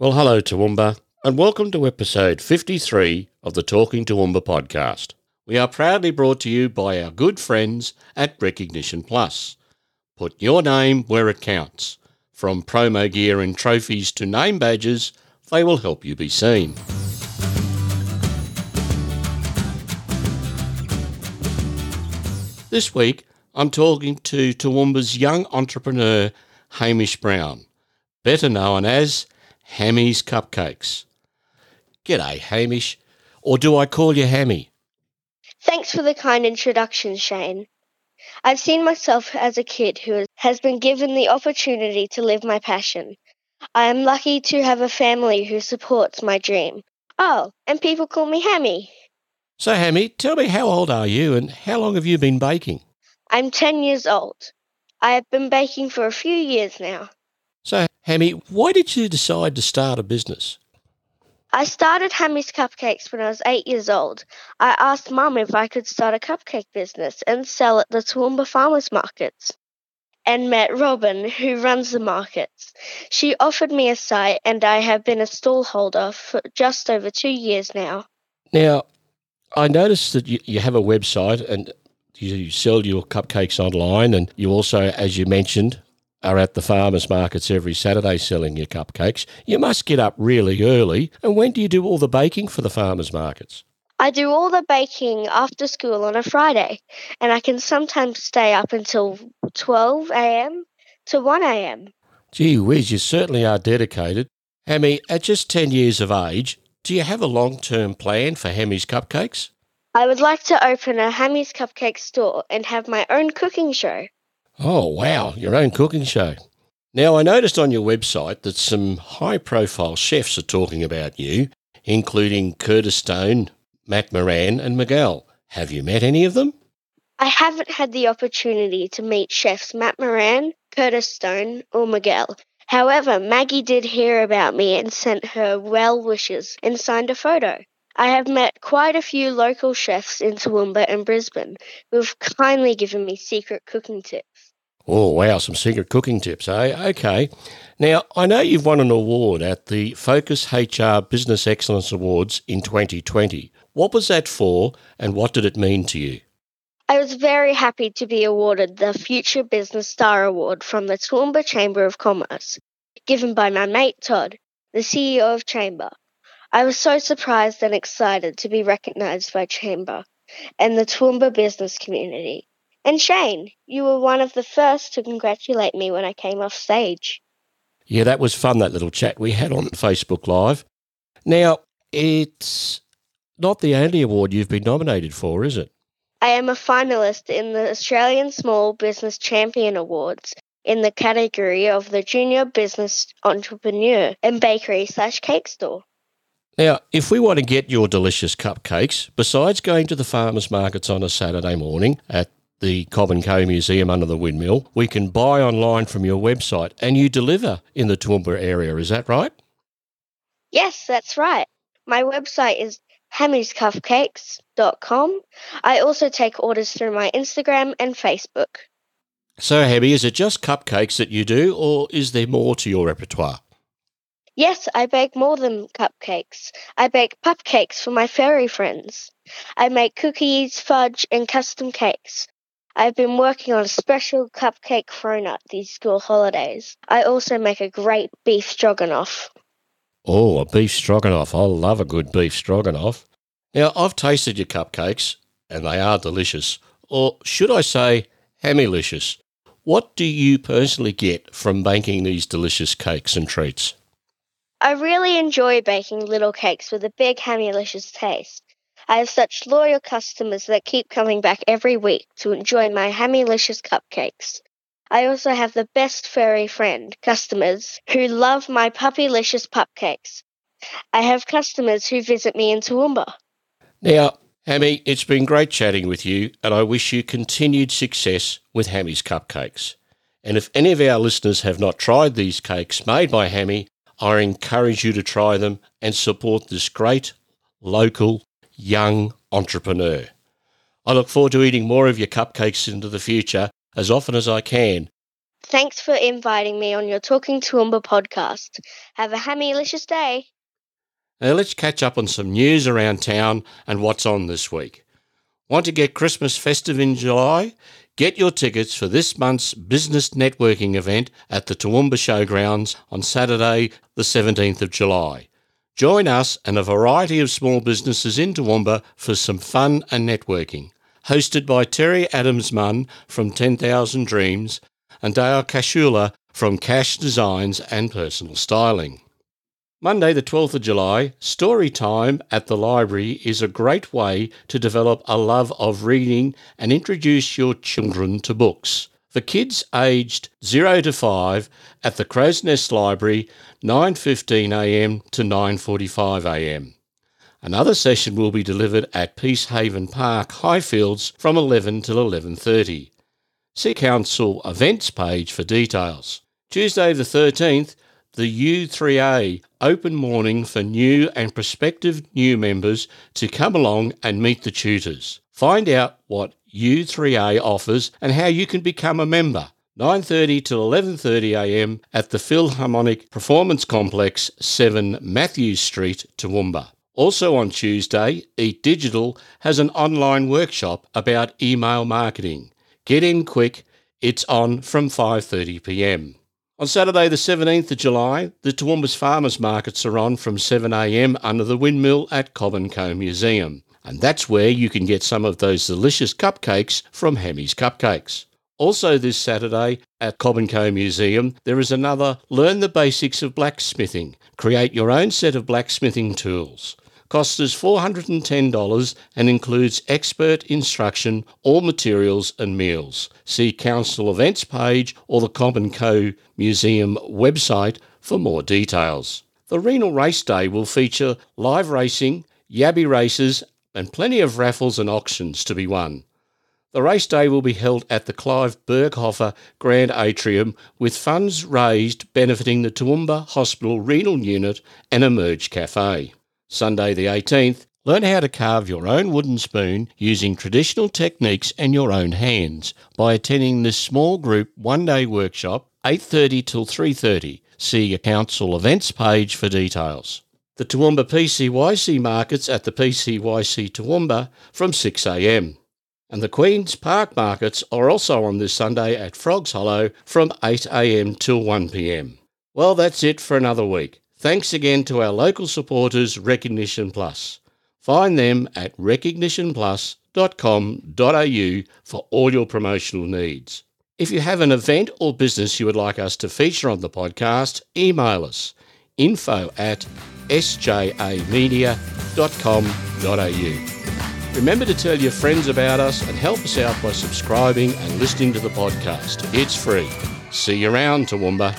Well, hello, Toowoomba, and welcome to episode 53 of the Talking Toowoomba podcast. We are proudly brought to you by our good friends at Recognition Plus. Put your name where it counts. From promo gear and trophies to name badges, they will help you be seen. This week, I'm talking to Toowoomba's young entrepreneur, Hamish Brown, better known as Hammy's Cupcakes. G'day, Hamish. Or do I call you Hammy? Thanks for the kind introduction, Shane. I've seen myself as a kid who has been given the opportunity to live my passion. I am lucky to have a family who supports my dream. Oh, and people call me Hammy. So, Hammy, tell me how old are you and how long have you been baking? I'm 10 years old. I have been baking for a few years now. So, Hammy, why did you decide to start a business? I started Hammy's Cupcakes when I was eight years old. I asked Mum if I could start a cupcake business and sell at the Toowoomba farmers markets and met Robin, who runs the markets. She offered me a site, and I have been a stall holder for just over two years now. Now, I noticed that you, you have a website and you sell your cupcakes online, and you also, as you mentioned, are at the farmers markets every Saturday selling your cupcakes. You must get up really early. And when do you do all the baking for the farmers markets? I do all the baking after school on a Friday, and I can sometimes stay up until 12 a.m. to 1 a.m. Gee whiz, you certainly are dedicated. Hammy, at just 10 years of age, do you have a long term plan for Hammy's Cupcakes? I would like to open a Hammy's Cupcake store and have my own cooking show. Oh, wow, your own cooking show. Now, I noticed on your website that some high profile chefs are talking about you, including Curtis Stone, Matt Moran, and Miguel. Have you met any of them? I haven't had the opportunity to meet chefs Matt Moran, Curtis Stone, or Miguel. However, Maggie did hear about me and sent her well wishes and signed a photo. I have met quite a few local chefs in Toowoomba and Brisbane who have kindly given me secret cooking tips. Oh, wow, some secret cooking tips, eh? Okay. Now, I know you've won an award at the Focus HR Business Excellence Awards in 2020. What was that for and what did it mean to you? I was very happy to be awarded the Future Business Star Award from the Toowoomba Chamber of Commerce, given by my mate Todd, the CEO of Chamber. I was so surprised and excited to be recognised by Chamber and the Toowoomba business community. And Shane, you were one of the first to congratulate me when I came off stage. Yeah, that was fun, that little chat we had on Facebook Live. Now, it's not the only award you've been nominated for, is it? I am a finalist in the Australian Small Business Champion Awards in the category of the Junior Business Entrepreneur and Bakery slash Cake Store. Now, if we want to get your delicious cupcakes, besides going to the farmers markets on a Saturday morning at the Cobb and Co Museum under the windmill, we can buy online from your website and you deliver in the Toowoomba area. Is that right? Yes, that's right. My website is hammyscupcakes.com. I also take orders through my Instagram and Facebook. So, Hammy, is it just cupcakes that you do, or is there more to your repertoire? Yes, I bake more than cupcakes. I bake cupcakes for my fairy friends. I make cookies, fudge, and custom cakes. I've been working on a special cupcake cronut these school holidays. I also make a great beef stroganoff. Oh, a beef stroganoff. I love a good beef stroganoff. Now, I've tasted your cupcakes, and they are delicious. Or should I say, hammylicious. What do you personally get from baking these delicious cakes and treats? I really enjoy baking little cakes with a big hammylicious taste. I have such loyal customers that keep coming back every week to enjoy my hammylicious cupcakes. I also have the best furry friend customers who love my puppylicious cupcakes. I have customers who visit me in Toowoomba. Now, Hammy, it's been great chatting with you, and I wish you continued success with Hammy's Cupcakes. And if any of our listeners have not tried these cakes made by Hammy, I encourage you to try them and support this great local young entrepreneur. I look forward to eating more of your cupcakes into the future as often as I can. Thanks for inviting me on your Talking Toowoomba podcast. Have a hammylicious day. Now let's catch up on some news around town and what's on this week. Want to get Christmas festive in July? Get your tickets for this month's business networking event at the Toowoomba Showgrounds on Saturday, the 17th of July. Join us and a variety of small businesses in Toowoomba for some fun and networking. Hosted by Terry Adams Munn from 10,000 Dreams and Dale Kashula from Cash Designs and Personal Styling. Monday, the 12th of July, story time at the library is a great way to develop a love of reading and introduce your children to books. For kids aged 0 to 5 at the Crow's Nest Library, 9.15am to 9.45am. Another session will be delivered at Peacehaven Park, Highfields from 11 till 11.30. See Council events page for details. Tuesday the 13th, the U3A open morning for new and prospective new members to come along and meet the tutors. Find out what U3A offers and how you can become a member. 9:30 till 11:30 a.m. at the Philharmonic Performance Complex, 7 Matthews Street, Toowoomba. Also on Tuesday, Eat Digital has an online workshop about email marketing. Get in quick. It's on from 5:30 p.m. On Saturday, the 17th of July, the Toowoomba's farmers markets are on from 7am under the windmill at Cobb & Co Museum. And that's where you can get some of those delicious cupcakes from Hammy's Cupcakes. Also this Saturday at Cobb & Co Museum, there is another Learn the Basics of Blacksmithing. Create your own set of blacksmithing tools costs us $410 and includes expert instruction, all materials and meals. See Council events page or the Cobb & Co Museum website for more details. The Renal Race Day will feature live racing, yabby races, and plenty of raffles and auctions to be won. The race day will be held at the Clive Berghofer Grand Atrium with funds raised benefiting the Toowoomba Hospital Renal Unit and Emerge Cafe. Sunday the 18th, learn how to carve your own wooden spoon using traditional techniques and your own hands by attending this small group one-day workshop 8:30 till 3:30. See your council events page for details. The Toowoomba PCYC markets at the PCYC Toowoomba from 6am. And the Queen's Park markets are also on this Sunday at Frogs Hollow from 8am till 1pm. Well, that's it for another week. Thanks again to our local supporters, Recognition Plus. Find them at recognitionplus.com.au for all your promotional needs. If you have an event or business you would like us to feature on the podcast, email us info at sjamedia.com.au. Remember to tell your friends about us and help us out by subscribing and listening to the podcast. It's free. See you around, Toowoomba.